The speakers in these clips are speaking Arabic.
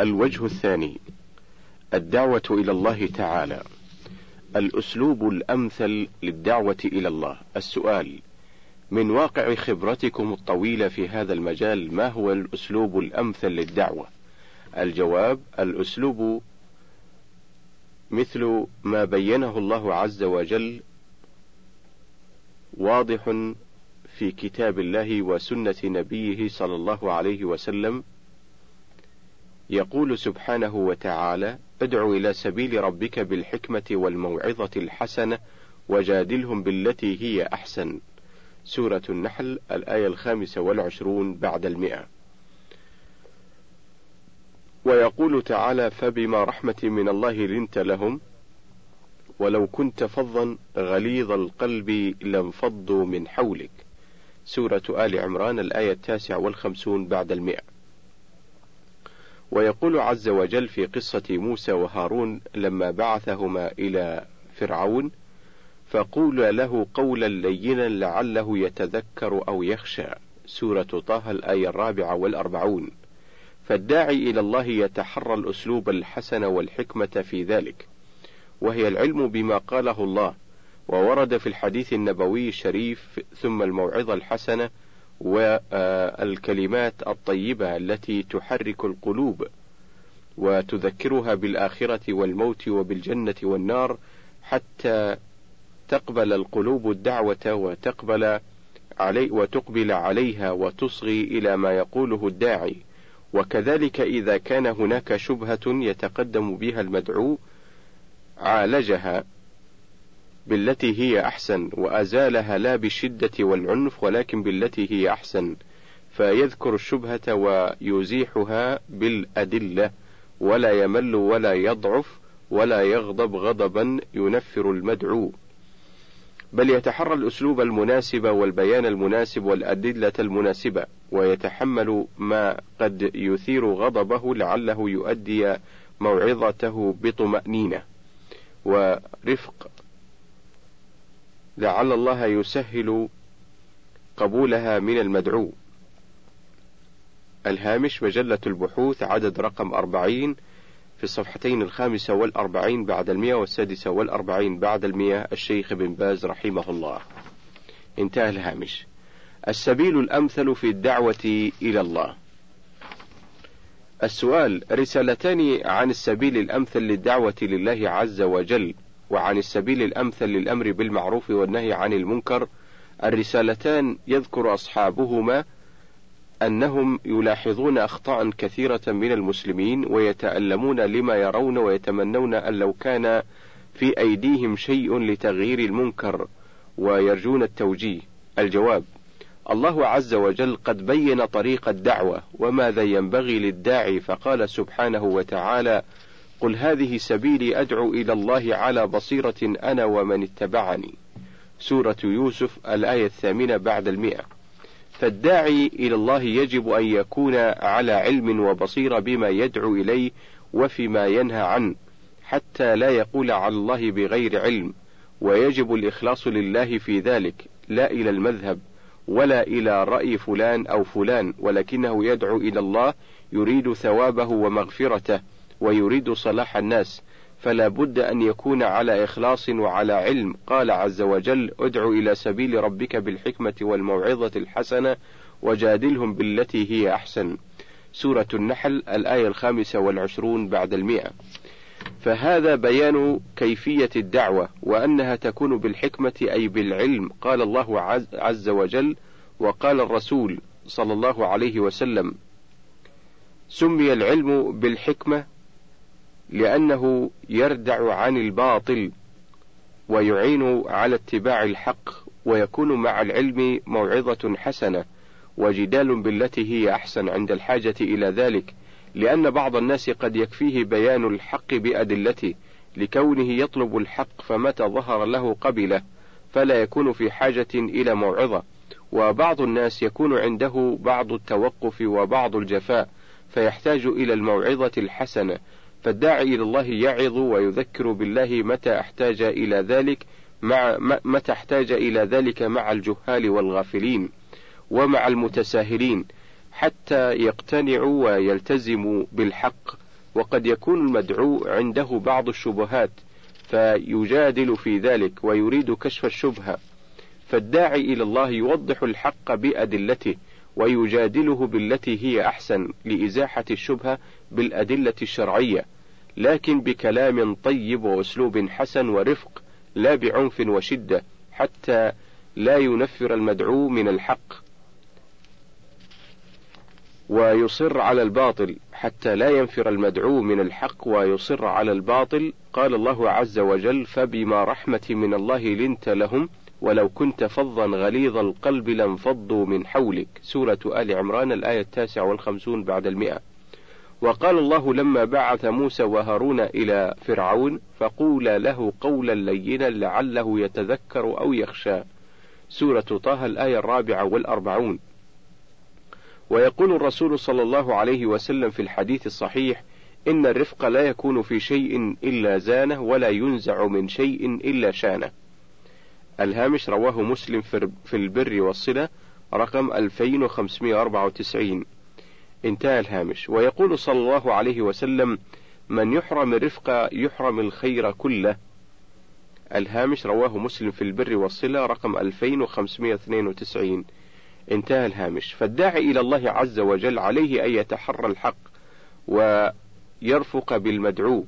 الوجه الثاني الدعوة إلى الله تعالى. الأسلوب الأمثل للدعوة إلى الله. السؤال من واقع خبرتكم الطويلة في هذا المجال ما هو الأسلوب الأمثل للدعوة؟ الجواب الأسلوب مثل ما بينه الله عز وجل واضح في كتاب الله وسنة نبيه صلى الله عليه وسلم يقول سبحانه وتعالى ادع إلى سبيل ربك بالحكمة والموعظة الحسنة وجادلهم بالتي هي أحسن. سورة النحل الآية الخامسة والعشرون بعد المئة. ويقول تعالى فبما رحمة من الله لنت لهم ولو كنت فظا غليظ القلب لانفضوا من حولك. سورة آل عمران الآية التاسعة والخمسون بعد المئة. ويقول عز وجل في قصة موسى وهارون لما بعثهما إلى فرعون فقول له قولا لينا لعله يتذكر أو يخشى. سورة طه الآية الرابعة والأربعون. فالداعي إلى الله يتحرى الأسلوب الحسن والحكمة في ذلك. وهي العلم بما قاله الله. وورد في الحديث النبوي الشريف ثم الموعظة الحسنة والكلمات الطيبة التي تحرك القلوب وتذكرها بالآخرة والموت وبالجنة والنار حتى تقبل القلوب الدعوة وتقبل علي وتقبل عليها وتصغي إلى ما يقوله الداعي، وكذلك إذا كان هناك شبهة يتقدم بها المدعو عالجها بالتي هي أحسن وأزالها لا بالشدة والعنف ولكن بالتي هي أحسن. فيذكر الشبهة ويزيحها بالأدلة ولا يمل ولا يضعف ولا يغضب غضبا ينفر المدعو. بل يتحرى الأسلوب المناسب والبيان المناسب والأدلة المناسبة ويتحمل ما قد يثير غضبه لعله يؤدي موعظته بطمأنينة. ورفق لعل الله يسهل قبولها من المدعو. الهامش مجلة البحوث عدد رقم أربعين في الصفحتين الخامسة والأربعين بعد المئة والسادسة والأربعين بعد المئة. الشيخ بن باز رحمه الله. انتهى الهامش. السبيل الأمثل في الدعوة إلى الله. السؤال رسالتان عن السبيل الأمثل للدعوة لله عز وجل وعن السبيل الأمثل للأمر بالمعروف والنهي عن المنكر الرسالتان يذكر أصحابهما أنهم يلاحظون أخطاء كثيرة من المسلمين ويتألمون لما يرون ويتمنون أن لو كان في أيديهم شيء لتغيير المنكر ويرجون التوجيه. الجواب: الله عز وجل قد بين طريق الدعوة وماذا ينبغي للداعي فقال سبحانه وتعالى: قل هذه سبيلي أدعو إلى الله على بصيرة أنا ومن اتبعني. سورة يوسف الآية الثامنة بعد المئة. فالداعي إلى الله يجب أن يكون على علم وبصيرة بما يدعو إليه وفيما ينهى عنه حتى لا يقول على الله بغير علم ويجب الإخلاص لله في ذلك لا إلى المذهب ولا إلى رأي فلان أو فلان ولكنه يدعو إلى الله يريد ثوابه ومغفرته ويريد صلاح الناس فلا بد أن يكون على إخلاص وعلى علم. قال عز وجل ادع إلى سبيل ربك بالحكمة والموعظة الحسنة وجادلهم بالتي هي أحسن. سورة النحل الآية الخامسة والعشرون بعد المئة. فهذا بيان كيفية الدعوة وأنها تكون بالحكمة أي بالعلم. قال الله عز وجل وقال الرسول صلى الله عليه وسلم سمي العلم بالحكمة لأنه يردع عن الباطل ويعين على اتباع الحق ويكون مع العلم موعظة حسنة وجدال بالتي هي أحسن عند الحاجة إلى ذلك لأن بعض الناس قد يكفيه بيان الحق بأدلته لكونه يطلب الحق فمتى ظهر له قبله فلا يكون في حاجة إلى موعظة. وبعض الناس يكون عنده بعض التوقف وبعض الجفاء فيحتاج إلى الموعظة الحسنة فالداعي إلى الله يعظ ويذكر بالله متى احتاج إلى ذلك مع متى احتاج إلى ذلك مع الجهال والغافلين ومع المتساهلين حتى يقتنعوا ويلتزموا بالحق. وقد يكون المدعو عنده بعض الشبهات فيجادل في ذلك ويريد كشف الشبهة. فالداعي إلى الله يوضح الحق بأدلته ويجادله بالتي هي أحسن لإزاحة الشبهة بالأدلة الشرعية. لكن بكلام طيب وأسلوب حسن ورفق لا بعنف وشدة حتى لا ينفر المدعو من الحق. ويصر على الباطل حتى لا ينفر المدعو من الحق ويصر على الباطل. قال الله عز وجل فبما رحمة من الله لنت لهم ولو كنت فظا غليظ القلب لانفضوا من حولك. سورة آل عمران الآية التاسعة والخمسون بعد المئة. وقال الله لما بعث موسى وهارون إلى فرعون فقولا له قولا لينا لعله يتذكر أو يخشى. سورة طه الآية الرابعة والأربعون. ويقول الرسول صلى الله عليه وسلم في الحديث الصحيح إن الرفق لا يكون في شيء إلا زانه ولا ينزع من شيء إلا شانه. الهامش رواه مسلم في البر والصلة رقم 2594 انتهى الهامش. ويقول صلى الله عليه وسلم من يحرم الرفق يحرم الخير كله. الهامش رواه مسلم في البر والصلة رقم 2592 انتهى الهامش. فالداعي إلى الله عز وجل عليه أن يتحرى الحق ويرفق بالمدعو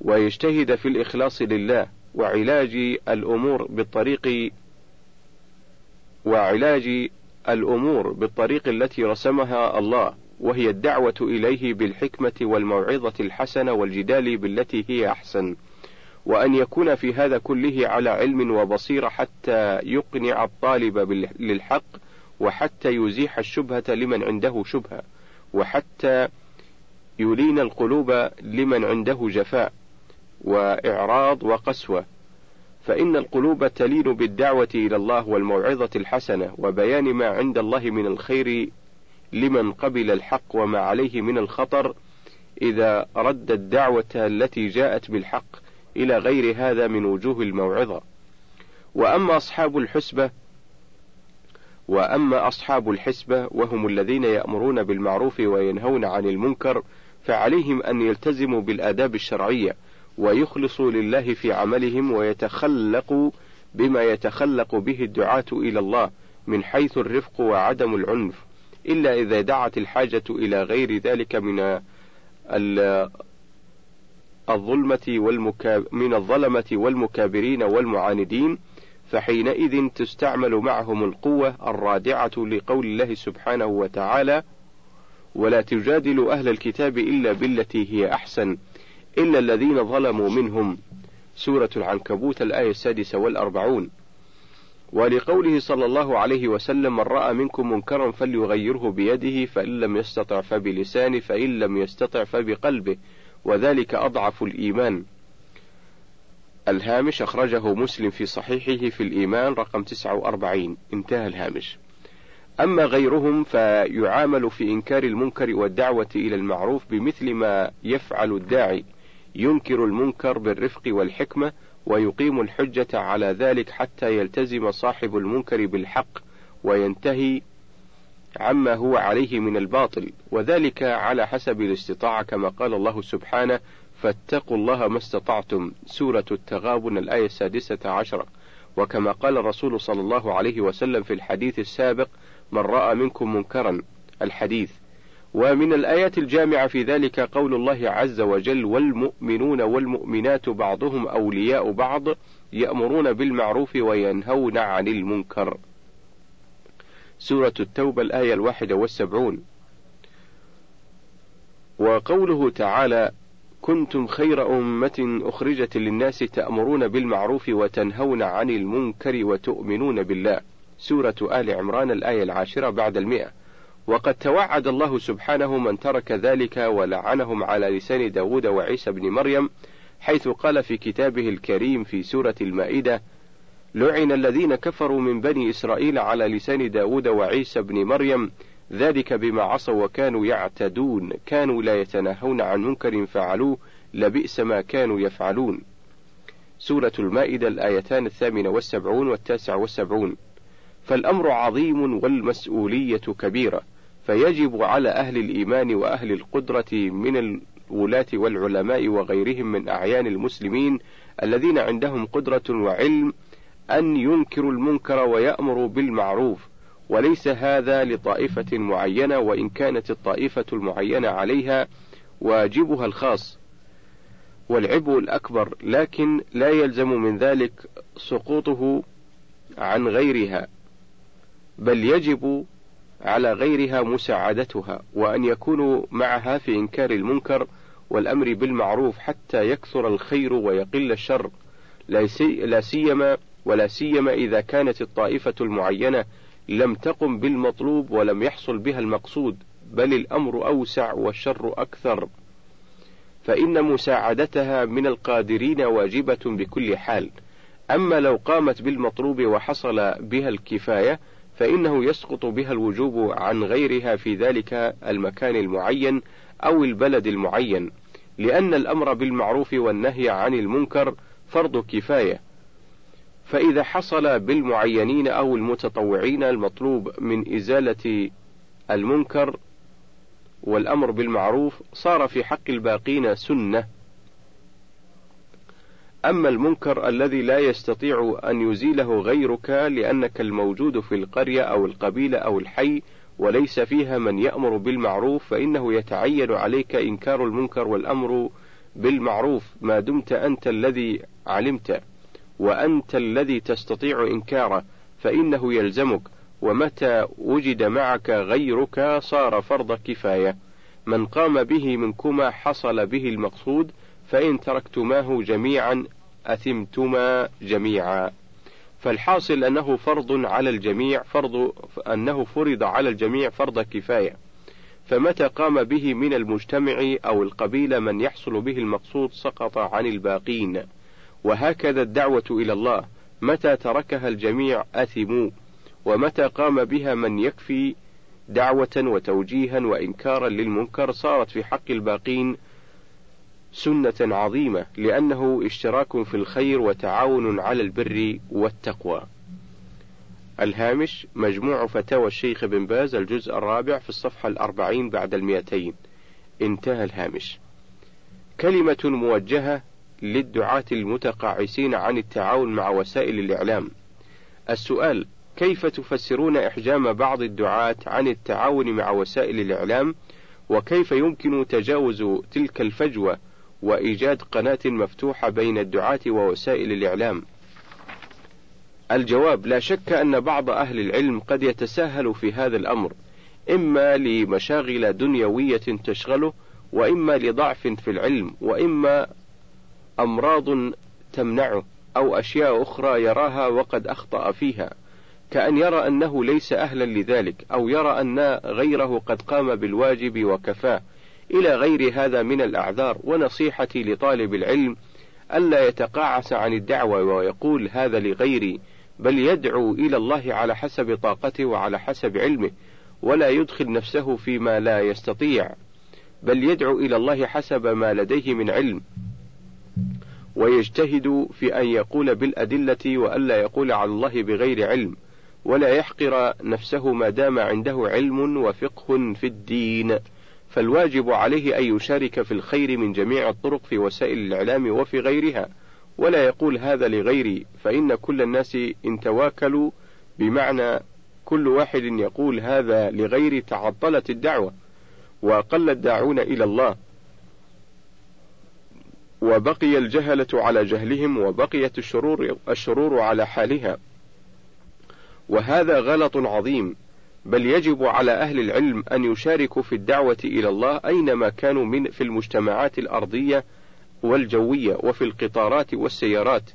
ويجتهد في الإخلاص لله وعلاج الأمور بالطريق وعلاج الأمور بالطريق التي رسمها الله وهي الدعوة إليه بالحكمة والموعظة الحسنة والجدال بالتي هي أحسن. وأن يكون في هذا كله على علم وبصيرة حتى يقنع الطالب للحق وحتى يزيح الشبهة لمن عنده شبهة وحتى يلين القلوب لمن عنده جفاء وإعراض وقسوة. فإن القلوب تلين بالدعوة إلى الله والموعظة الحسنة وبيان ما عند الله من الخير لمن قبل الحق وما عليه من الخطر إذا رد الدعوة التي جاءت بالحق إلى غير هذا من وجوه الموعظة. وأما أصحاب الحسبة وأما أصحاب الحسبة وهم الذين يأمرون بالمعروف وينهون عن المنكر فعليهم أن يلتزموا بالآداب الشرعية ويخلصوا لله في عملهم ويتخلقوا بما يتخلق به الدعاة إلى الله من حيث الرفق وعدم العنف إلا إذا دعت الحاجة إلى غير ذلك من الظلمة من الظلمة والمكابرين والمعاندين فحينئذ تستعمل معهم القوة الرادعة لقول الله سبحانه وتعالى ولا تجادل أهل الكتاب إلا بالتي هي أحسن إلا الذين ظلموا منهم سورة العنكبوت الآية السادسة والأربعون. ولقوله صلى الله عليه وسلم من رأى منكم منكرا فليغيره بيده فإن لم يستطع فبلسانه فإن لم يستطع فبقلبه وذلك أضعف الإيمان. الهامش أخرجه مسلم في صحيحه في الإيمان رقم 49 انتهى الهامش. أما غيرهم فيعامل في إنكار المنكر والدعوة إلى المعروف بمثل ما يفعل الداعي. ينكر المنكر بالرفق والحكمة ويقيم الحجة على ذلك حتى يلتزم صاحب المنكر بالحق وينتهي عما هو عليه من الباطل. وذلك على حسب الاستطاعة كما قال الله سبحانه فاتقوا الله ما استطعتم. سورة التغابن الآية السادسة عشرة. وكما قال الرسول صلى الله عليه وسلم في الحديث السابق من رأى منكم منكرا الحديث ومن الآيات الجامعة في ذلك قول الله عز وجل والمؤمنون والمؤمنات بعضهم أولياء بعض يأمرون بالمعروف وينهون عن المنكر. سورة التوبة الآية الواحدة والسبعون. وقوله تعالى كنتم خير أمة أخرجت للناس تأمرون بالمعروف وتنهون عن المنكر وتؤمنون بالله. سورة آل عمران الآية العاشرة بعد المئة. وقد توعد الله سبحانه من ترك ذلك ولعنهم على لسان داود وعيسى بن مريم حيث قال في كتابه الكريم في سورة المائدة لعن الذين كفروا من بني إسرائيل على لسان داود وعيسى بن مريم ذلك بما عصوا وكانوا يعتدون كانوا لا يتناهون عن منكر فعلوه لبئس ما كانوا يفعلون. سورة المائدة الآيتان الثامنة والسبعون والتاسع والسبعون. فالأمر عظيم والمسؤولية كبيرة. فيجب على أهل الإيمان وأهل القدرة من الولاة والعلماء وغيرهم من أعيان المسلمين الذين عندهم قدرة وعلم أن ينكروا المنكر ويأمروا بالمعروف وليس هذا لطائفة معينة وإن كانت الطائفة المعينة عليها واجبها الخاص والعبء الأكبر لكن لا يلزم من ذلك سقوطه عن غيرها بل يجب على غيرها مساعدتها وأن يكونوا معها في إنكار المنكر والأمر بالمعروف حتى يكثر الخير ويقل الشر. لا سيما ولا سيما إذا كانت الطائفة المعينة لم تقم بالمطلوب ولم يحصل بها المقصود بل الأمر أوسع والشر أكثر. فإن مساعدتها من القادرين واجبة بكل حال. أما لو قامت بالمطلوب وحصل بها الكفاية فإنه يسقط بها الوجوب عن غيرها في ذلك المكان المعين أو البلد المعين لأن الأمر بالمعروف والنهي عن المنكر فرض كفاية. فإذا حصل بالمعينين أو المتطوعين المطلوب من إزالة المنكر والأمر بالمعروف صار في حق الباقين سنة. أما المنكر الذي لا يستطيع أن يزيله غيرك لأنك الموجود في القرية أو القبيلة أو الحي وليس فيها من يأمر بالمعروف فإنه يتعين عليك إنكار المنكر والأمر بالمعروف. ما دمت أنت الذي علمت وأنت الذي تستطيع إنكاره فإنه يلزمك. ومتى وجد معك غيرك صار فرض كفاية. من قام به منكما حصل به المقصود فإن تركتماه جميعا أثمتما جميعا. فالحاصل أنه فرض على الجميع فرض أنه فرض على الجميع فرض كفاية. فمتى قام به من المجتمع أو القبيلة من يحصل به المقصود سقط عن الباقين. وهكذا الدعوة إلى الله. متى تركها الجميع أثموا ومتى قام بها من يكفي دعوة وتوجيها وإنكارا للمنكر صارت في حق الباقين سنة عظيمة لأنه اشتراك في الخير وتعاون على البر والتقوى. الهامش مجموع فتاوى الشيخ بن باز الجزء الرابع في الصفحة الأربعين بعد المئتين. انتهى الهامش. كلمة موجهة للدعاة المتقاعسين عن التعاون مع وسائل الإعلام. السؤال كيف تفسرون إحجام بعض الدعاة عن التعاون مع وسائل الإعلام؟ وكيف يمكن تجاوز تلك الفجوة وإيجاد قناة مفتوحة بين الدعاة ووسائل الإعلام. الجواب لا شك أن بعض أهل العلم قد يتساهل في هذا الأمر إما لمشاغل دنيوية تشغله وإما لضعف في العلم وإما أمراض تمنعه أو أشياء أخرى يراها وقد أخطأ فيها. كأن يرى أنه ليس أهلا لذلك أو يرى أن غيره قد قام بالواجب وكفاه. إلى غير هذا من الأعذار ونصيحتي لطالب العلم ألا يتقاعس عن الدعوة ويقول هذا لغيري بل يدعو إلى الله على حسب طاقته وعلى حسب علمه ولا يدخل نفسه فيما لا يستطيع بل يدعو إلى الله حسب ما لديه من علم. ويجتهد في أن يقول بالأدلة وألا يقول على الله بغير علم ولا يحقر نفسه ما دام عنده علم وفقه في الدين. فالواجب عليه أن يشارك في الخير من جميع الطرق في وسائل الإعلام وفي غيرها. ولا يقول هذا لغيري فإن كل الناس إن تواكلوا بمعنى كل واحد يقول هذا لغيري تعطلت الدعوة. وقل الداعون إلى الله. وبقي الجهلة على جهلهم وبقيت الشرور الشرور على حالها. وهذا غلط عظيم. بل يجب على أهل العلم أن يشاركوا في الدعوة إلى الله أينما كانوا من في المجتمعات الأرضية والجوية وفي القطارات والسيارات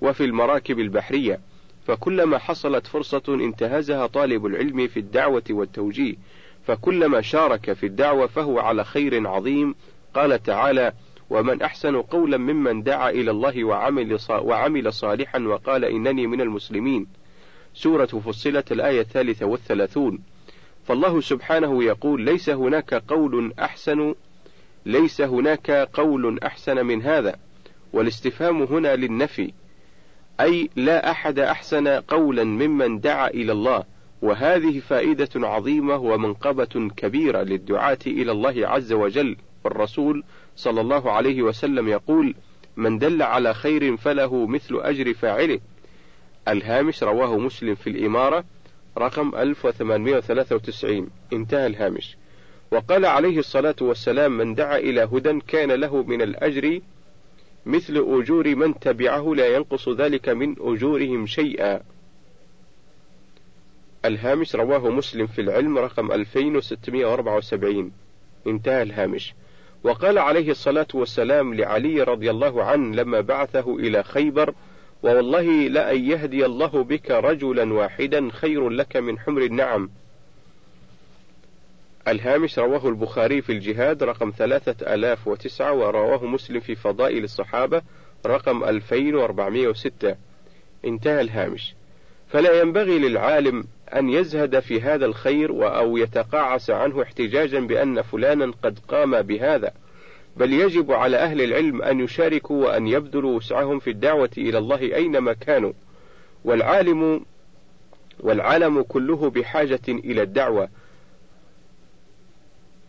وفي المراكب البحرية. فكلما حصلت فرصة انتهزها طالب العلم في الدعوة والتوجيه. فكلما شارك في الدعوة فهو على خير عظيم. قال تعالى ومن أحسن قولا ممن دعا إلى الله وعمل, وعمل صالحا وقال إنني من المسلمين سورة فصلت الآية الثالثة والثلاثون. فالله سبحانه يقول ليس هناك قول أحسن ليس هناك قول أحسن من هذا. والاستفهام هنا للنفي أي لا أحد أحسن قولا ممن دعا إلى الله. وهذه فائدة عظيمة ومنقبة كبيرة للدعاة إلى الله عز وجل. والرسول صلى الله عليه وسلم يقول من دل على خير فله مثل أجر فاعله. الهامش رواه مسلم في الإمارة رقم 1893 انتهى الهامش. وقال عليه الصلاة والسلام من دعا إلى هدى كان له من الأجر مثل أجور من تبعه لا ينقص ذلك من أجورهم شيئا. الهامش رواه مسلم في العلم رقم 2674 انتهى الهامش. وقال عليه الصلاة والسلام لعلي رضي الله عنه لما بعثه إلى خيبر ووالله لأن يهدي الله بك رجلا واحدا خير لك من حمر النعم. الهامش رواه البخاري في الجهاد رقم ثلاثة آلاف وتسعة ورواه مسلم في فضائل الصحابة رقم 2406 انتهى الهامش. فلا ينبغي للعالم أن يزهد في هذا الخير أو يتقاعس عنه احتجاجا بأن فلانا قد قام بهذا. بل يجب على أهل العلم أن يشاركوا وأن يبذلوا وسعهم في الدعوة إلى الله أينما كانوا. والعالم والعالم كله بحاجة إلى الدعوة.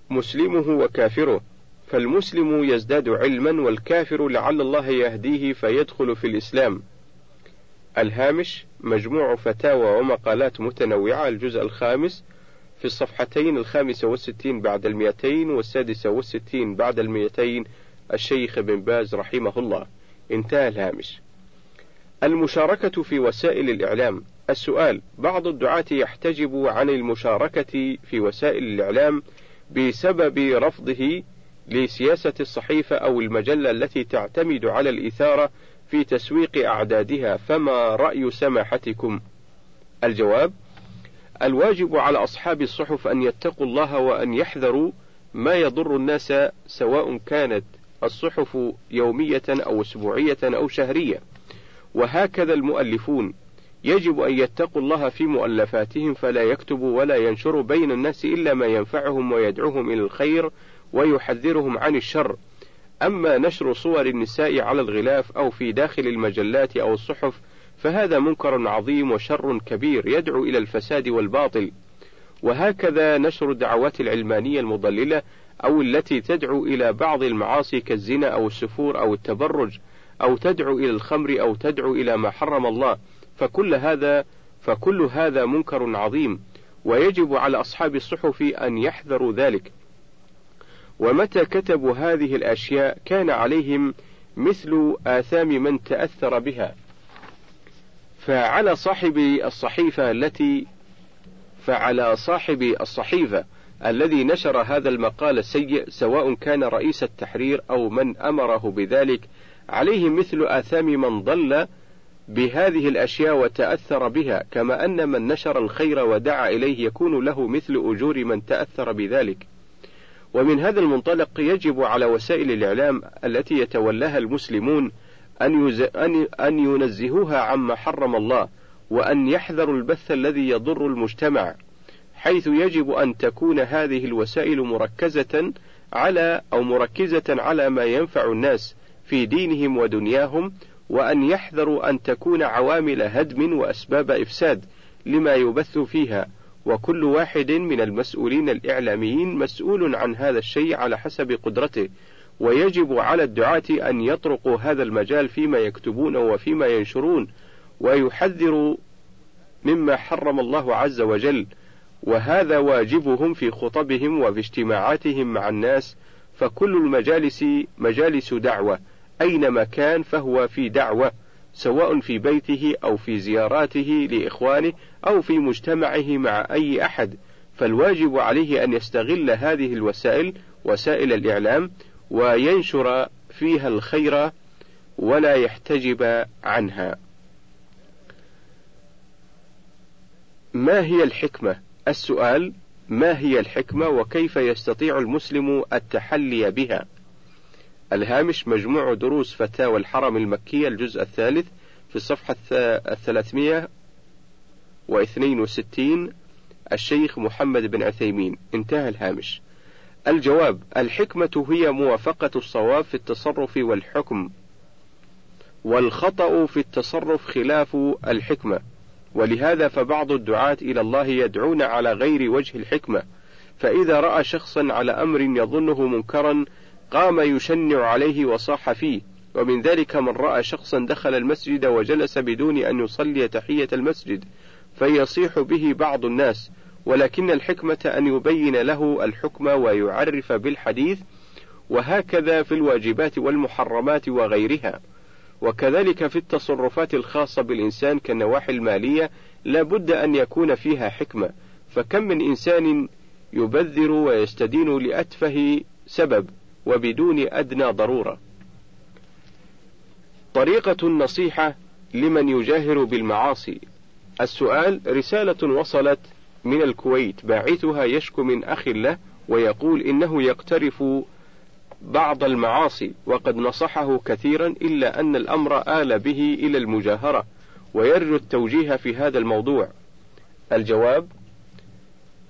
مسلمه وكافره. فالمسلم يزداد علما والكافر لعل الله يهديه فيدخل في الإسلام. الهامش مجموع فتاوى ومقالات متنوعة. الجزء الخامس في الصفحتين الخامسة والستين بعد المئتين والسادسة والستين بعد المئتين الشيخ بن باز رحمه الله. انتهى الهامش. المشاركة في وسائل الإعلام. السؤال بعض الدعاة يحتجب عن المشاركة في وسائل الإعلام بسبب رفضه لسياسة الصحيفة أو المجلة التي تعتمد على الإثارة في تسويق أعدادها. فما رأي سماحتكم؟ الجواب: الواجب على أصحاب الصحف أن يتقوا الله وأن يحذروا ما يضر الناس سواء كانت الصحف يومية أو أسبوعية أو شهرية، وهكذا المؤلفون. يجب أن يتقوا الله في مؤلفاتهم فلا يكتبوا ولا ينشروا بين الناس إلا ما ينفعهم ويدعوهم إلى الخير ويحذرهم عن الشر، أما نشر صور النساء على الغلاف أو في داخل المجلات أو الصحف فهذا منكر عظيم وشر كبير يدعو إلى الفساد والباطل. وهكذا نشر الدعوات العلمانية المضللة أو التي تدعو إلى بعض المعاصي كالزنا أو السفور أو التبرج أو تدعو إلى الخمر أو تدعو إلى ما حرم الله. فكل هذا فكل هذا منكر عظيم ويجب على أصحاب الصحف أن يحذروا ذلك. ومتى كتبوا هذه الأشياء كان عليهم مثل آثام من تأثر بها. فعلى صاحب الصحيفة التي فعلى صاحب الصحيفة الذي نشر هذا المقال السيء سواء كان رئيس التحرير أو من أمره بذلك عليه مثل آثام من ضل بهذه الأشياء وتأثر بها كما أن من نشر الخير ودعا إليه يكون له مثل أجور من تأثر بذلك. ومن هذا المنطلق يجب على وسائل الإعلام التي يتولاها المسلمون أن, يز... أن... أن ينزهوها عما حرم الله وأن يحذروا البث الذي يضر المجتمع حيث يجب أن تكون هذه الوسائل مركزة على أو مركزة على ما ينفع الناس في دينهم ودنياهم وأن يحذروا أن تكون عوامل هدم وأسباب إفساد لما يبث فيها وكل واحد من المسؤولين الإعلاميين مسؤول عن هذا الشيء على حسب قدرته. ويجب على الدعاة أن يطرقوا هذا المجال فيما يكتبون وفيما ينشرون ويحذروا مما حرم الله عز وجل وهذا واجبهم في خطبهم وفي اجتماعاتهم مع الناس فكل المجالس مجالس دعوة أينما كان فهو في دعوة سواء في بيته أو في زياراته لإخوانه أو في مجتمعه مع أي أحد. فالواجب عليه أن يستغل هذه الوسائل وسائل الإعلام وينشر فيها الخير ولا يحتجب عنها. ما هي الحكمة؟ السؤال: ما هي الحكمة وكيف يستطيع المسلم التحلي بها؟ الهامش مجموع دروس فتاوى الحرم المكية الجزء الثالث في الصفحة الثلاثمية واثنين وستين الشيخ محمد بن عثيمين انتهى الهامش الجواب الحكمة هي موافقة الصواب في التصرف والحكم والخطأ في التصرف خلاف الحكمة. ولهذا فبعض الدعاة إلى الله يدعون على غير وجه الحكمة. فإذا رأى شخصا على أمر يظنه منكرا قام يشنع عليه وصاح فيه. ومن ذلك من رأى شخصا دخل المسجد وجلس بدون أن يصلي تحية المسجد فيصيح به بعض الناس. ولكن الحكمة أن يبين له الحكم ويعرف بالحديث وهكذا في الواجبات والمحرمات وغيرها. وكذلك في التصرفات الخاصة بالإنسان كالنواحي المالية لا بد أن يكون فيها حكمة. فكم من إنسان يبذر ويستدين لأتفه سبب وبدون أدنى ضرورة. طريقة النصيحة لمن يجاهر بالمعاصي. السؤال رسالة وصلت من الكويت باعثها يشكو من أخ له ويقول إنه يقترف بعض المعاصي وقد نصحه كثيرا إلا أن الأمر آل به إلى المجاهرة ويرجو التوجيه في هذا الموضوع. الجواب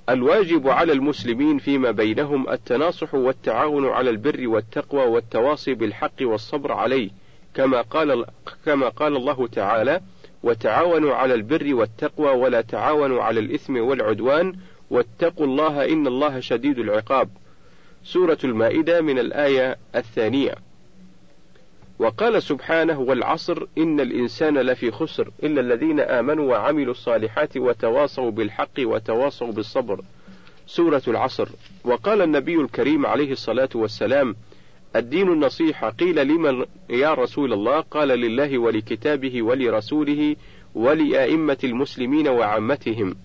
الواجب على المسلمين فيما بينهم التناصح والتعاون على البر والتقوى والتواصي بالحق والصبر عليه كما قال كما قال الله تعالى وتعاونوا على البر والتقوى ولا تعاونوا على الإثم والعدوان. واتقوا الله إن الله شديد العقاب. سورة المائدة من الآية الثانية. وقال سبحانه والعصر إن الإنسان لفي خسر إلا الذين آمنوا وعملوا الصالحات وتواصوا بالحق وتواصوا بالصبر. سورة العصر. وقال النبي الكريم عليه الصلاة والسلام الدين النصيحة قيل لمن؟ يا رسول الله قال لله ولكتابه ولرسوله ولأئمة المسلمين وعامتهم.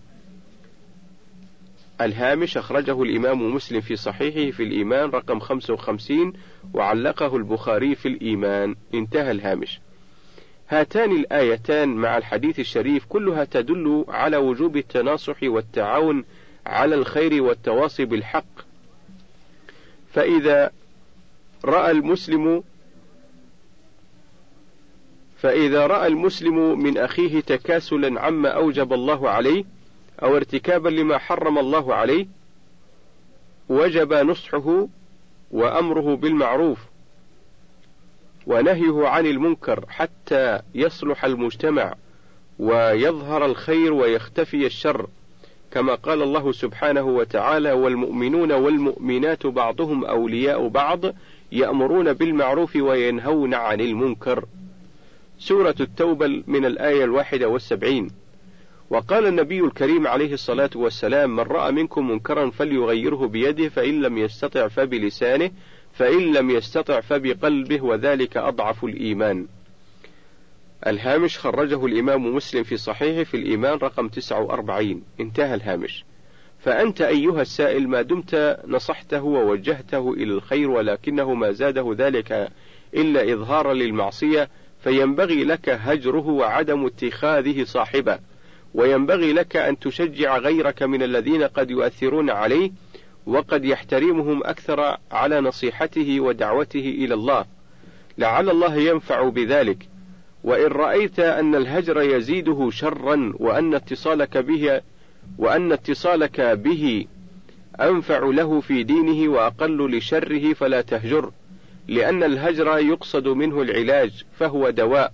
الهامش أخرجه الإمام مسلم في صحيحه في الإيمان رقم 55 وعلقه البخاري في الإيمان. انتهى الهامش. هاتان الآيتان مع الحديث الشريف كلها تدل على وجوب التناصح والتعاون على الخير والتواصي بالحق. فإذا رأى المسلم فإذا رأى المسلم من أخيه تكاسلا عما أوجب الله عليه أو ارتكابا لما حرم الله عليه وجب نصحه وأمره بالمعروف ونهيه عن المنكر حتى يصلح المجتمع ويظهر الخير ويختفي الشر كما قال الله سبحانه وتعالى والمؤمنون والمؤمنات بعضهم أولياء بعض يأمرون بالمعروف وينهون عن المنكر. سورة التوبة من الآية الواحدة والسبعين. وقال النبي الكريم عليه الصلاة والسلام من رأى منكم منكرا فليغيره بيده فإن لم يستطع فبلسانه فإن لم يستطع فبقلبه وذلك أضعف الإيمان. الهامش خرجه الإمام مسلم في صحيحه في الإيمان رقم 49 انتهى الهامش. فأنت أيها السائل ما دمت نصحته ووجهته إلى الخير ولكنه ما زاده ذلك إلا إظهارا للمعصية فينبغي لك هجره وعدم اتخاذه صاحبه وينبغي لك أن تشجع غيرك من الذين قد يؤثرون عليه وقد يحترمهم أكثر على نصيحته ودعوته إلى الله. لعل الله ينفع بذلك. وإن رأيت أن الهجر يزيده شرا وأن اتصالك به وأن اتصالك به أنفع له في دينه وأقل لشره فلا تهجر لأن الهجر يقصد منه العلاج فهو دواء.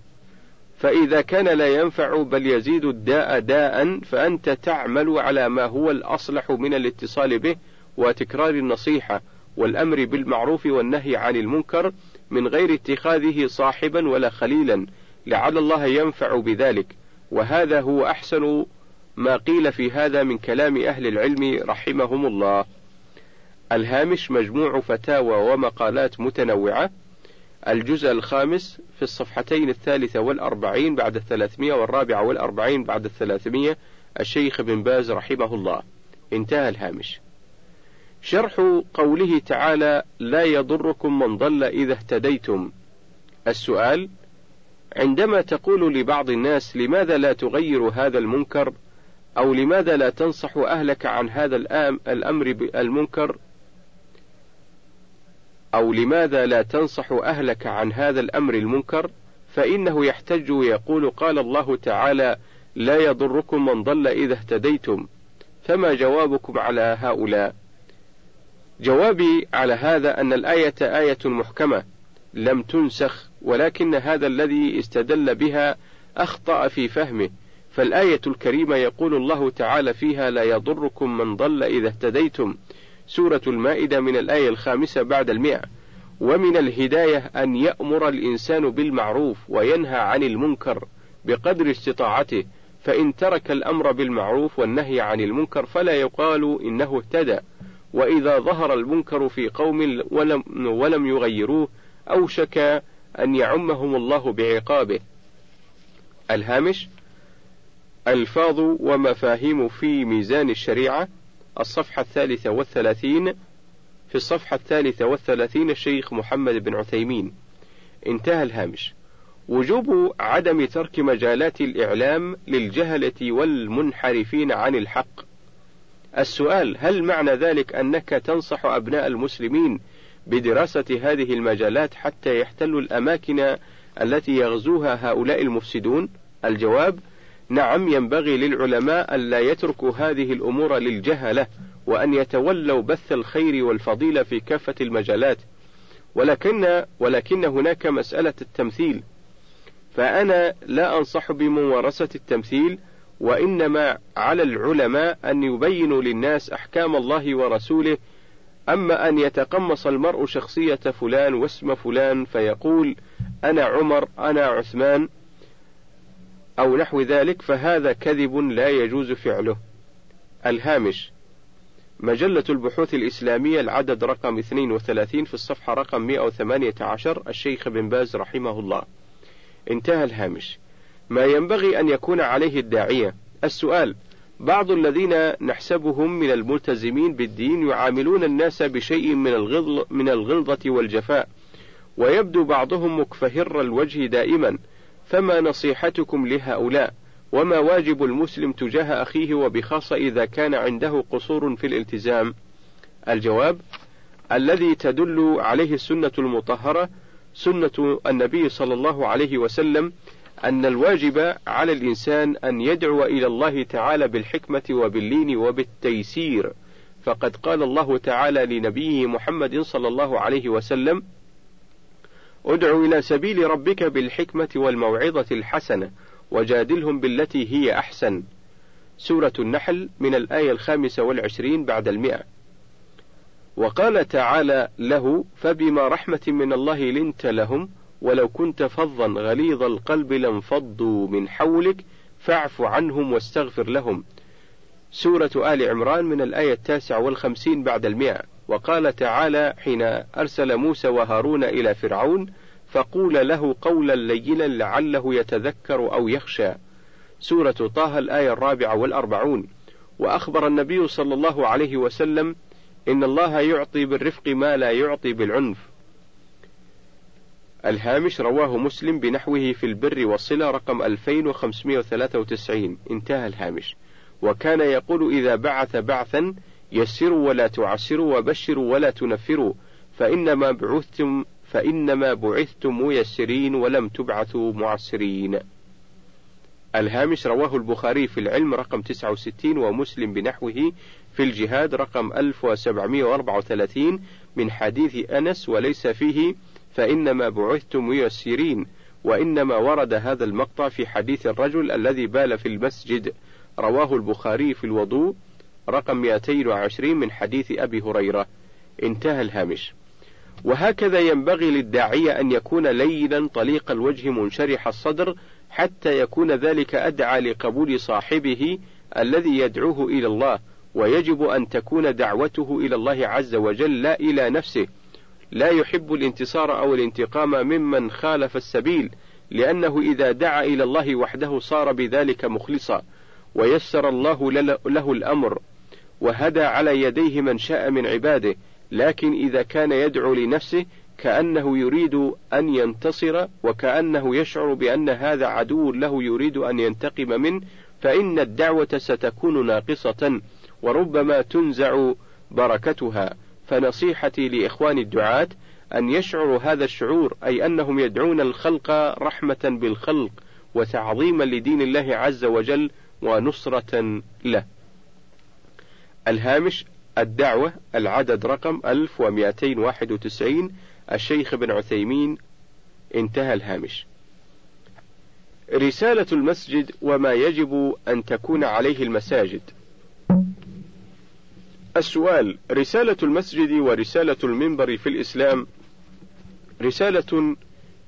فإذا كان لا ينفع بل يزيد الداء داء فأنت تعمل على ما هو الأصلح من الاتصال به وتكرار النصيحة والأمر بالمعروف والنهي عن المنكر من غير اتخاذه صاحبا ولا خليلا لعل الله ينفع بذلك. وهذا هو أحسن ما قيل في هذا من كلام أهل العلم رحمهم الله. الهامش مجموع فتاوى ومقالات متنوعة. الجزء الخامس في الصفحتين الثالثة والأربعين بعد الثلاثمية والرابعة والأربعين بعد الثلاثمية الشيخ بن باز رحمه الله. انتهى الهامش. شرح قوله تعالى لا يضركم من ضل إذا اهتديتم السؤال عندما تقول لبعض الناس لماذا لا تغير هذا المنكر؟ أو لماذا لا تنصح أهلك عن هذا الأمر بالمنكر أو لماذا لا تنصح أهلك عن هذا الأمر المنكر؟ فإنه يحتج ويقول قال الله تعالى لا يضركم من ضل إذا اهتديتم فما جوابكم على هؤلاء؟ جوابي على هذا أن الآية آية محكمة لم تنسخ ولكن هذا الذي استدل بها أخطأ في فهمه. فالآية الكريمة يقول الله تعالى فيها لا يضركم من ضل إذا اهتديتم سورة المائدة من الآية الخامسة بعد المئة. ومن الهداية أن يأمر الإنسان بالمعروف وينهى عن المنكر بقدر استطاعته فإن ترك الأمر بالمعروف والنهي عن المنكر فلا يقال إنه اهتدى. وإذا ظهر المنكر في قوم ولم, ولم يغيروه أوشك أن يعمهم الله بعقابه. الهامش ألفاظ ومفاهيم في ميزان الشريعة الصفحة الثالثة والثلاثين. في الصفحة الثالثة والثلاثين الشيخ محمد بن عثيمين. انتهى الهامش. وجوب عدم ترك مجالات الإعلام للجهلة والمنحرفين عن الحق. السؤال هل معنى ذلك أنك تنصح أبناء المسلمين بدراسة هذه المجالات حتى يحتلوا الأماكن التي يغزوها هؤلاء المفسدون؟ الجواب: نعم ينبغي للعلماء ألا يتركوا هذه الأمور للجهلة وأن يتولوا بث الخير والفضيلة في كافة المجالات، ولكن ولكن هناك مسألة التمثيل، فأنا لا أنصح بممارسة التمثيل، وإنما على العلماء أن يبينوا للناس أحكام الله ورسوله. أما أن يتقمص المرء شخصية فلان واسم فلان فيقول أنا عمر أنا عثمان. أو نحو ذلك فهذا كذب لا يجوز فعله. الهامش مجلة البحوث الإسلامية العدد رقم 32 في الصفحة رقم 118 الشيخ بن باز رحمه الله. انتهى الهامش. ما ينبغي أن يكون عليه الداعية. السؤال: بعض الذين نحسبهم من الملتزمين بالدين يعاملون الناس بشيء من الغض من الغلظة والجفاء، ويبدو بعضهم مكفهر الوجه دائما، فما نصيحتكم لهؤلاء؟ وما واجب المسلم تجاه أخيه وبخاصة إذا كان عنده قصور في الالتزام؟ الجواب: الذي تدل عليه السنة المطهرة سنة النبي صلى الله عليه وسلم أن الواجب على الإنسان أن يدعو إلى الله تعالى بالحكمة وباللين وبالتيسير، فقد قال الله تعالى لنبيه محمد صلى الله عليه وسلم: ادع إلى سبيل ربك بالحكمة والموعظة الحسنة، وجادلهم بالتي هي أحسن. سورة النحل من الآية الخامسة والعشرين بعد المئة. وقال تعالى له: فبما رحمة من الله لنت لهم ولو كنت فظا غليظ القلب لانفضوا من حولك فاعف عنهم واستغفر لهم سورة آل عمران من الآية التاسعة والخمسين بعد المئة وقال تعالى حين أرسل موسى وهارون إلى فرعون فقول له قولا لينا لعله يتذكر أو يخشى. سورة طه الآية الرابعة والأربعون. وأخبر النبي صلى الله عليه وسلم إن الله يعطي بالرفق ما لا يعطي بالعنف. الهامش رواه مسلم بنحوه في البر والصلة رقم 2593 انتهى الهامش. وكان يقول إذا بعث بعثا يسروا ولا تعسروا وبشروا ولا تنفروا فإنما بعثتم فإنما بعثتم ميسرين ولم تبعثوا معسرين. الهامش رواه البخاري في العلم رقم 69 ومسلم بنحوه في الجهاد رقم 1734 من حديث أنس وليس فيه فإنما بعثتم ميسرين وإنما ورد هذا المقطع في حديث الرجل الذي بال في المسجد رواه البخاري في الوضوء رقم 220 من حديث أبي هريرة. انتهى الهامش. وهكذا ينبغي للداعية أن يكون لينا طليق الوجه منشرح الصدر حتى يكون ذلك أدعى لقبول صاحبه الذي يدعوه إلى الله ويجب أن تكون دعوته إلى الله عز وجل لا إلى نفسه. لا يحب الانتصار أو الانتقام ممن خالف السبيل لأنه إذا دعا إلى الله وحده صار بذلك مخلصا. ويسر الله له الأمر. وهدى على يديه من شاء من عباده لكن إذا كان يدعو لنفسه كأنه يريد أن ينتصر وكأنه يشعر بأن هذا عدو له يريد أن ينتقم منه فإن الدعوة ستكون ناقصة وربما تنزع بركتها فنصيحتي لإخوان الدعاة أن يشعروا هذا الشعور أي أنهم يدعون الخلق رحمة بالخلق وتعظيما لدين الله عز وجل ونصرة له. الهامش الدعوة العدد رقم 1291 الشيخ بن عثيمين انتهى الهامش. رسالة المسجد وما يجب أن تكون عليه المساجد. السؤال رسالة المسجد ورسالة المنبر في الإسلام رسالة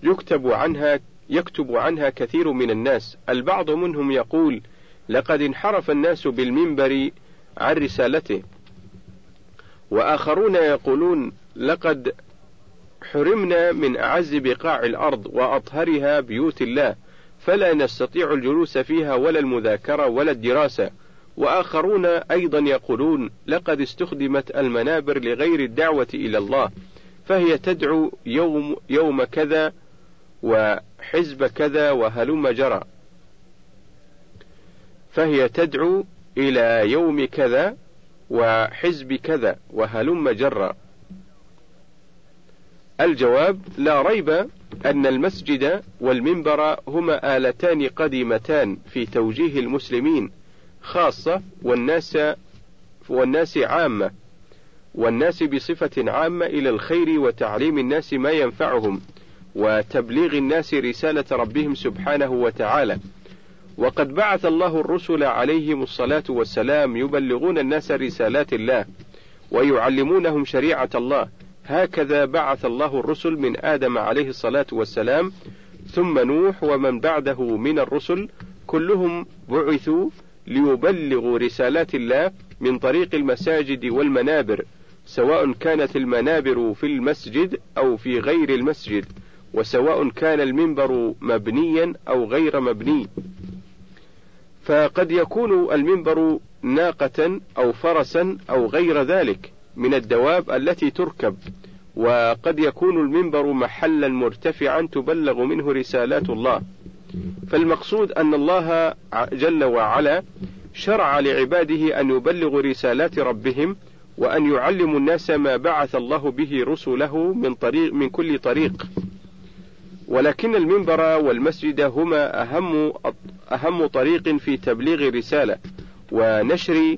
يكتب عنها يكتب عنها كثير من الناس البعض منهم يقول لقد انحرف الناس بالمنبر عن رسالته. وآخرون يقولون لقد حرمنا من أعز بقاع الأرض وأطهرها بيوت الله فلا نستطيع الجلوس فيها ولا المذاكرة ولا الدراسة. وآخرون أيضا يقولون لقد استخدمت المنابر لغير الدعوة إلى الله فهي تدعو يوم يوم كذا وحزب كذا وهلم جرى. فهي تدعو إلى يوم كذا وحزب كذا وهلم جرا. الجواب لا ريب أن المسجد والمنبر هما آلتان قديمتان في توجيه المسلمين خاصة والناس والناس عامة والناس بصفة عامة إلى الخير وتعليم الناس ما ينفعهم وتبليغ الناس رسالة ربهم سبحانه وتعالى. وقد بعث الله الرسل عليهم الصلاة والسلام يبلغون الناس رسالات الله ويعلمونهم شريعة الله. هكذا بعث الله الرسل من آدم عليه الصلاة والسلام ثم نوح ومن بعده من الرسل كلهم بعثوا ليبلغوا رسالات الله من طريق المساجد والمنابر سواء كانت المنابر في المسجد أو في غير المسجد وسواء كان المنبر مبنيا أو غير مبني. فقد يكون المنبر ناقة أو فرسا أو غير ذلك من الدواب التي تركب وقد يكون المنبر محلا مرتفعا تبلغ منه رسالات الله. فالمقصود أن الله جل وعلا شرع لعباده أن يبلغوا رسالات ربهم وأن يعلموا الناس ما بعث الله به رسله من طريق من كل طريق. ولكن المنبر والمسجد هما أهم أهم طريق في تبليغ رسالة ونشر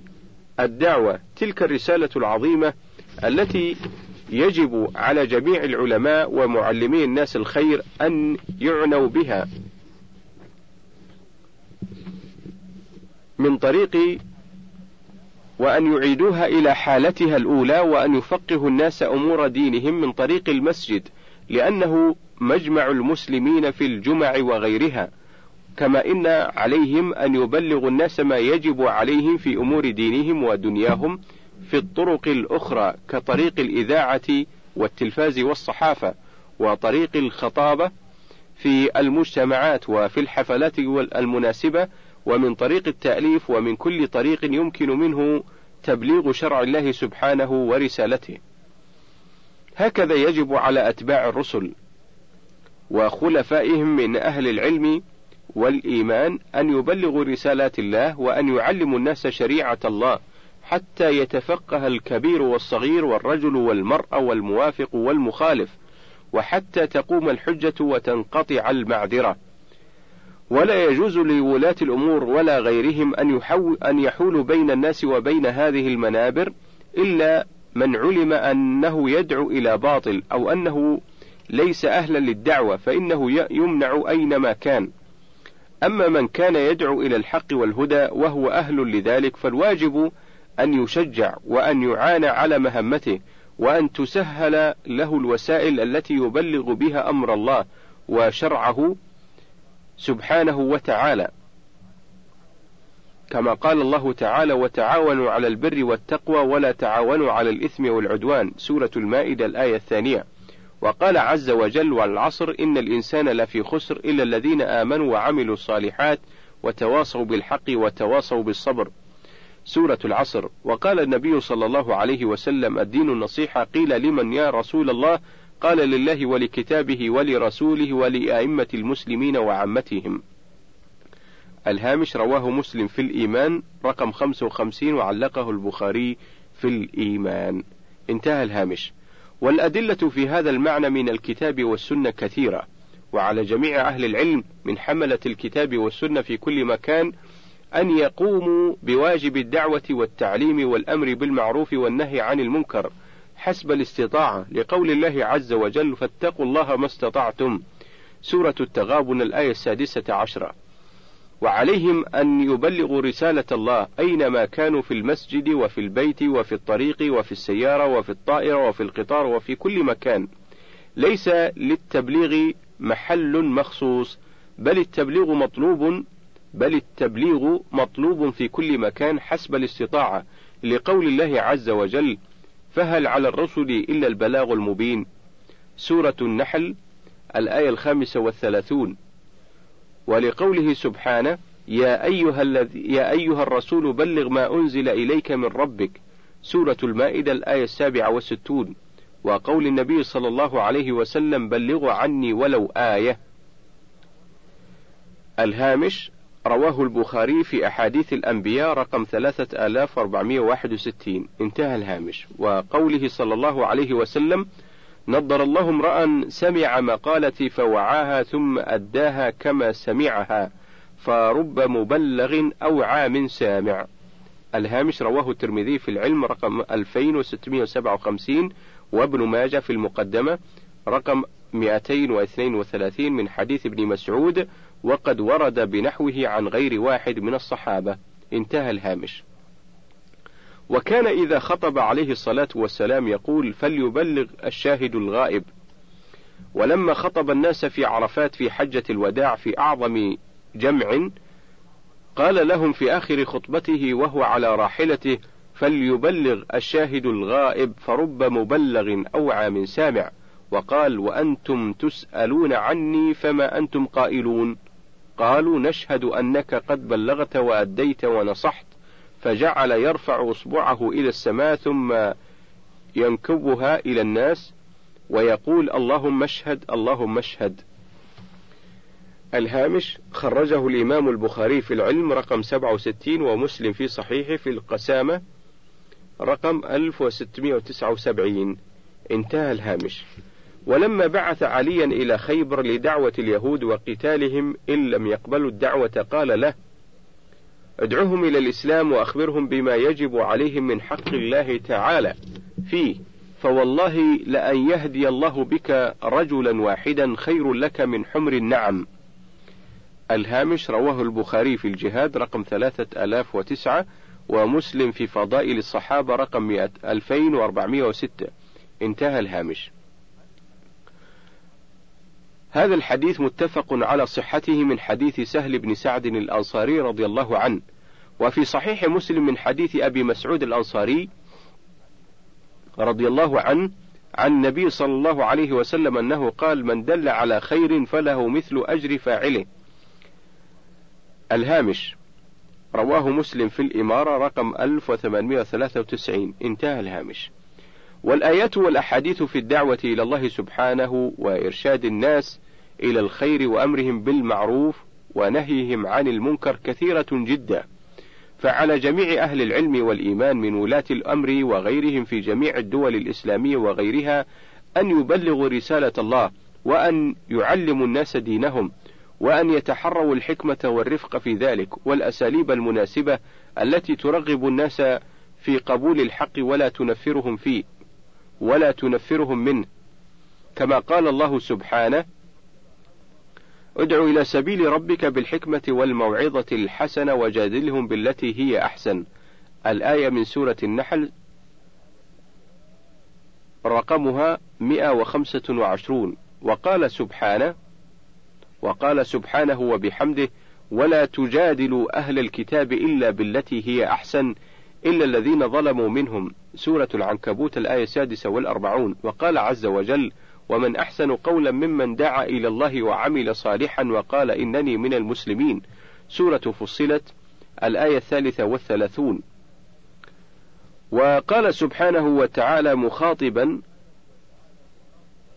الدعوة تلك الرسالة العظيمة التي يجب على جميع العلماء ومعلمي الناس الخير أن يعنوا بها. من طريق وأن يعيدوها إلى حالتها الأولى وأن يفقهوا الناس أمور دينهم من طريق المسجد لأنه مجمع المسلمين في الجمع وغيرها كما إن عليهم أن يبلغوا الناس ما يجب عليهم في أمور دينهم ودنياهم في الطرق الأخرى كطريق الإذاعة والتلفاز والصحافة وطريق الخطابة في المجتمعات وفي الحفلات المناسبة ومن طريق التأليف ومن كل طريق يمكن منه تبليغ شرع الله سبحانه ورسالته. هكذا يجب على أتباع الرسل وخلفائهم من أهل العلم والإيمان أن يبلغوا رسالات الله وأن يعلموا الناس شريعة الله حتى يتفقه الكبير والصغير والرجل والمرأة والموافق والمخالف وحتى تقوم الحجة وتنقطع المعذرة. ولا يجوز لولاة الأمور ولا غيرهم أن, أن يحولوا بين الناس وبين هذه المنابر إلا من علم أنه يدعو إلى باطل أو أنه ليس أهلا للدعوة فإنه يمنع أينما كان. أما من كان يدعو إلى الحق والهدى وهو أهل لذلك فالواجب أن يشجع وأن يعان على مهمته وأن تسهل له الوسائل التي يبلغ بها أمر الله وشرعه سبحانه وتعالى. كما قال الله تعالى وتعاونوا على البر والتقوى ولا تعاونوا على الإثم والعدوان سورة المائدة الآية الثانية. وقال عز وجل والعصر إن الإنسان لفي خسر إلا الذين آمنوا وعملوا الصالحات وتواصوا بالحق وتواصوا بالصبر. سورة العصر. وقال النبي صلى الله عليه وسلم الدين النصيحة قيل لمن يا رسول الله؟ قال لله ولكتابه ولرسوله ولأئمة المسلمين وعامتهم الهامش رواه مسلم في الإيمان رقم 55 وعلقه البخاري في الإيمان. انتهى الهامش. والأدلة في هذا المعنى من الكتاب والسنة كثيرة وعلى جميع أهل العلم من حملة الكتاب والسنة في كل مكان أن يقوموا بواجب الدعوة والتعليم والأمر بالمعروف والنهي عن المنكر حسب الاستطاعة لقول الله عز وجل فاتقوا الله ما استطعتم. سورة التغابن الآية السادسة عشرة. وعليهم أن يبلغوا رسالة الله أينما كانوا في المسجد وفي البيت وفي الطريق وفي السيارة وفي الطائرة وفي القطار وفي كل مكان. ليس للتبليغ محل مخصوص بل التبليغ مطلوب بل التبليغ مطلوب في كل مكان حسب الاستطاعة لقول الله عز وجل فهل على الرسل إلا البلاغ المبين سورة النحل الآية الخامسة والثلاثون. ولقوله سبحانه يا أيها, يا أيها الرسول بلغ ما أنزل إليك من ربك. سورة المائدة الآية السابعة والستون. وقول النبي صلى الله عليه وسلم بلغوا عني ولو آية. الهامش رواه البخاري في أحاديث الأنبياء رقم 3461 انتهى الهامش. وقوله صلى الله عليه وسلم نضر الله امرأ سمع مقالتي فوعاها ثم أداها كما سمعها فرب مبلغ أو عام سامع. الهامش رواه الترمذي في العلم رقم 2657 وابن ماجه في المقدمة رقم 232 من حديث ابن مسعود وقد ورد بنحوه عن غير واحد من الصحابة. انتهى الهامش. وكان إذا خطب عليه الصلاة والسلام يقول فليبلغ الشاهد الغائب. ولما خطب الناس في عرفات في حجة الوداع في أعظم جمع قال لهم في آخر خطبته وهو على راحلته فليبلغ الشاهد الغائب فرب مبلغ أوعى من سامع وقال وأنتم تسألون عني فما أنتم قائلون؟ قالوا نشهد أنك قد بلغت وأديت ونصحت فجعل يرفع إصبعه إلى السماء ثم ينكبها إلى الناس ويقول اللهم اشهد اللهم اشهد. الهامش خرجه الإمام البخاري في العلم رقم 67 ومسلم في صحيحه في القسامة رقم 1679 انتهى الهامش. ولما بعث عليا إلى خيبر لدعوة اليهود وقتالهم إن لم يقبلوا الدعوة قال له ادعهم إلى الإسلام وأخبرهم بما يجب عليهم من حق الله تعالى. فيه فوالله لأن يهدي الله بك رجلا واحدا خير لك من حمر النعم. الهامش رواه البخاري في الجهاد رقم ثلاثة آلاف وتسعة ومسلم في فضائل الصحابة رقم 2406 انتهى الهامش. هذا الحديث متفق على صحته من حديث سهل بن سعد الأنصاري رضي الله عنه. وفي صحيح مسلم من حديث أبي مسعود الأنصاري رضي الله عنه عن النبي صلى الله عليه وسلم أنه قال من دل على خير فله مثل أجر فاعله. الهامش رواه مسلم في الإمارة رقم 1893 انتهى الهامش. والآيات والأحاديث في الدعوة إلى الله سبحانه وإرشاد الناس إلى الخير وأمرهم بالمعروف ونهيهم عن المنكر كثيرة جدا. فعلى جميع أهل العلم والإيمان من ولاة الأمر وغيرهم في جميع الدول الإسلامية وغيرها أن يبلغوا رسالة الله وأن يعلموا الناس دينهم وأن يتحروا الحكمة والرفق في ذلك والأساليب المناسبة التي ترغب الناس في قبول الحق ولا تنفرهم فيه ولا تنفرهم منه. كما قال الله سبحانه ادع إلى سبيل ربك بالحكمة والموعظة الحسنة وجادلهم بالتي هي أحسن. الآية من سورة النحل رقمها 125 وقال سبحانه وقال سبحانه وبحمده ولا تجادلوا أهل الكتاب إلا بالتي هي أحسن إلا الذين ظلموا منهم. سورة العنكبوت الآية السادسة والأربعون. وقال عز وجل ومن أحسن قولا ممن دعا إلى الله وعمل صالحا وقال إنني من المسلمين. سورة فصلت الآية الثالثة والثلاثون. وقال سبحانه وتعالى مخاطبا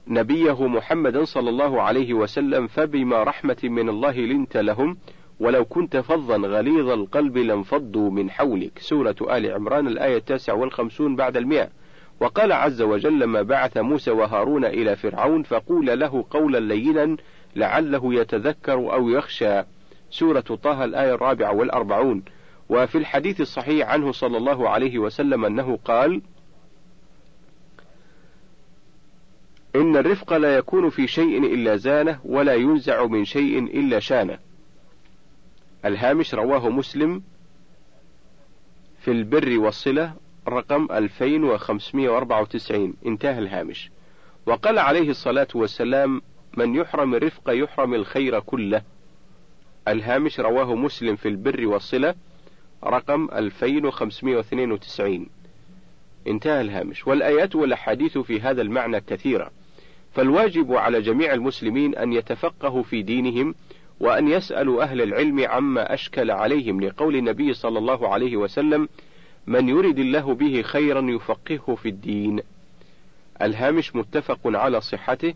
نبيه محمدا صلى الله عليه وسلم فبما رحمة من الله لنت لهم ولو كنت فظا غليظ القلب لانفضوا من حولك. سورة آل عمران الآية التاسعة والخمسون بعد المئة. وقال عز وجل لما بعث موسى وهارون إلى فرعون فقول له قولا لينا لعله يتذكر أو يخشى. سورة طه الآية الرابعة والأربعون. وفي الحديث الصحيح عنه صلى الله عليه وسلم أنه قال إن الرفق لا يكون في شيء إلا زانة ولا ينزع من شيء إلا شانة. الهامش رواه مسلم في البر والصلة رقم 2594 انتهى الهامش. وقال عليه الصلاة والسلام من يحرم الرفق يحرم الخير كله. الهامش رواه مسلم في البر والصلة رقم 2592 انتهى الهامش. والآيات والأحاديث في هذا المعنى كثيرة. فالواجب على جميع المسلمين أن يتفقهوا في دينهم وأن يسألوا أهل العلم عما أشكل عليهم لقول النبي صلى الله عليه وسلم من يرد الله به خيرا يفقهه في الدين. الهامش متفق على صحته.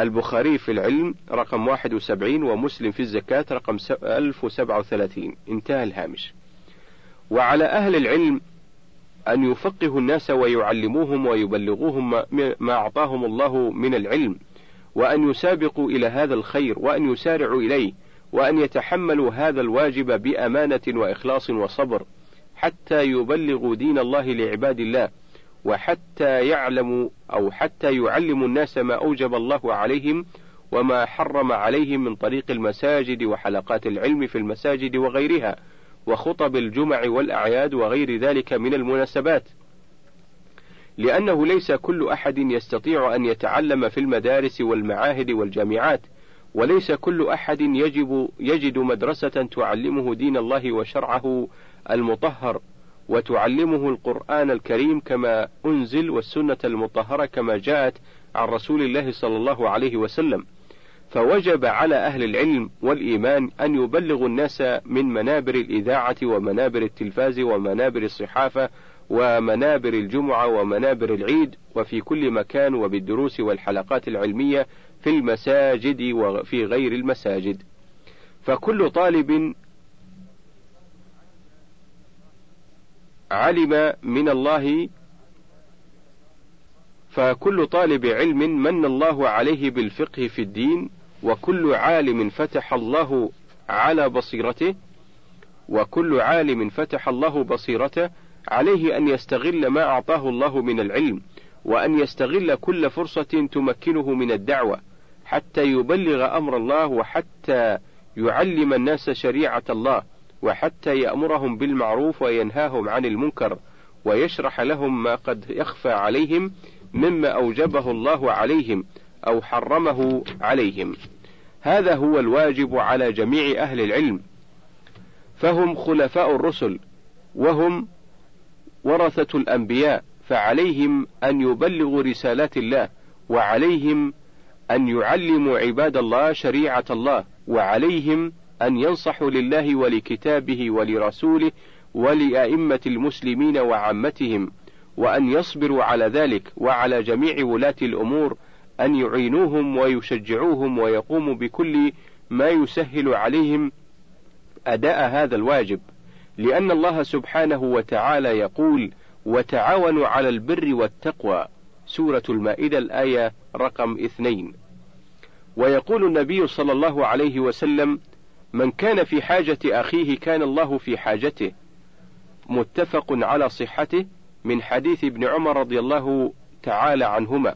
البخاري في العلم رقم 71 ومسلم في الزكاة رقم 1037 انتهى الهامش. وعلى أهل العلم أن يفقهوا الناس ويعلموهم ويبلغوهم ما أعطاهم الله من العلم وأن يسابقوا إلى هذا الخير وأن يسارعوا إليه وأن يتحملوا هذا الواجب بأمانة وإخلاص وصبر. حتى يبلغوا دين الله لعباد الله وحتى يعلموا أو حتى يعلموا الناس ما أوجب الله عليهم وما حرم عليهم من طريق المساجد وحلقات العلم في المساجد وغيرها وخطب الجمع والأعياد وغير ذلك من المناسبات. لأنه ليس كل أحد يستطيع أن يتعلم في المدارس والمعاهد والجامعات وليس كل أحد يجب يجد مدرسة تعلمه دين الله وشرعه المطهر وتعلمه القرآن الكريم كما أنزل والسنة المطهرة كما جاءت عن رسول الله صلى الله عليه وسلم. فوجب على أهل العلم والإيمان أن يبلغوا الناس من منابر الإذاعة ومنابر التلفاز ومنابر الصحافة ومنابر الجمعة ومنابر العيد وفي كل مكان وبالدروس والحلقات العلمية في المساجد وفي غير المساجد. فكل طالب علم من الله فكل طالب علم من الله عليه بالفقه في الدين وكل عالم فتح الله على بصيرته وكل عالم فتح الله بصيرته عليه أن يستغل ما أعطاه الله من العلم وأن يستغل كل فرصة تمكنه من الدعوة حتى يبلغ أمر الله وحتى يعلم الناس شريعة الله. وحتى يأمرهم بالمعروف وينهاهم عن المنكر ويشرح لهم ما قد يخفى عليهم مما أوجبه الله عليهم أو حرمه عليهم. هذا هو الواجب على جميع أهل العلم، فهم خلفاء الرسل، وهم ورثة الأنبياء، فعليهم أن يبلغوا رسالات الله، وعليهم أن يعلموا عباد الله شريعة الله، وعليهم أن ينصحوا لله ولكتابه ولرسوله ولأئمة المسلمين وعامتهم وأن يصبروا على ذلك وعلى جميع ولاة الأمور أن يعينوهم ويشجعوهم ويقوموا بكل ما يسهل عليهم أداء هذا الواجب. لأن الله سبحانه وتعالى يقول وتعاونوا على البر والتقوى سورة المائدة الآية رقم اثنين. ويقول النبي صلى الله عليه وسلم من كان في حاجة أخيه كان الله في حاجته. متفق على صحته من حديث ابن عمر رضي الله تعالى عنهما.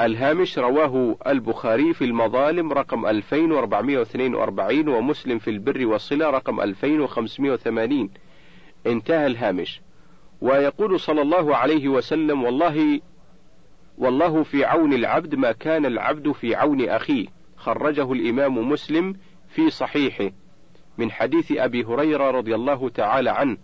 الهامش رواه البخاري في المظالم رقم 2442 ومسلم في البر والصلة رقم 2580 انتهى الهامش. ويقول صلى الله عليه وسلم والله والله في عون العبد ما كان العبد في عون أخيه. خرجه الإمام مسلم في صحيحه من حديث أبي هريرة رضي الله تعالى عنه.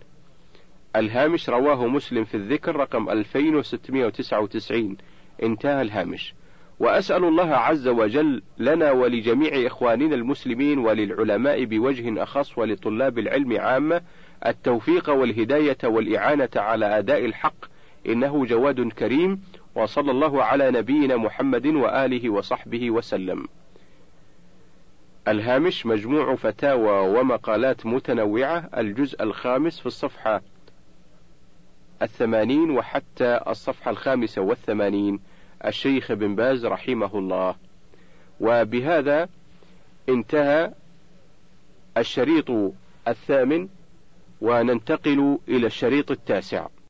الهامش رواه مسلم في الذكر رقم 2699 انتهى الهامش. وأسأل الله عز وجل لنا ولجميع إخواننا المسلمين وللعلماء بوجه أخص ولطلاب العلم عامة التوفيق والهداية والإعانة على أداء الحق. إنه جواد كريم. وصلى الله على نبينا محمد وآله وصحبه وسلم. الهامش مجموع فتاوى ومقالات متنوعة الجزء الخامس في الصفحة الثمانين وحتى الصفحة الخامسة والثمانين الشيخ بن باز رحمه الله. وبهذا انتهى الشريط الثامن وننتقل إلى الشريط التاسع.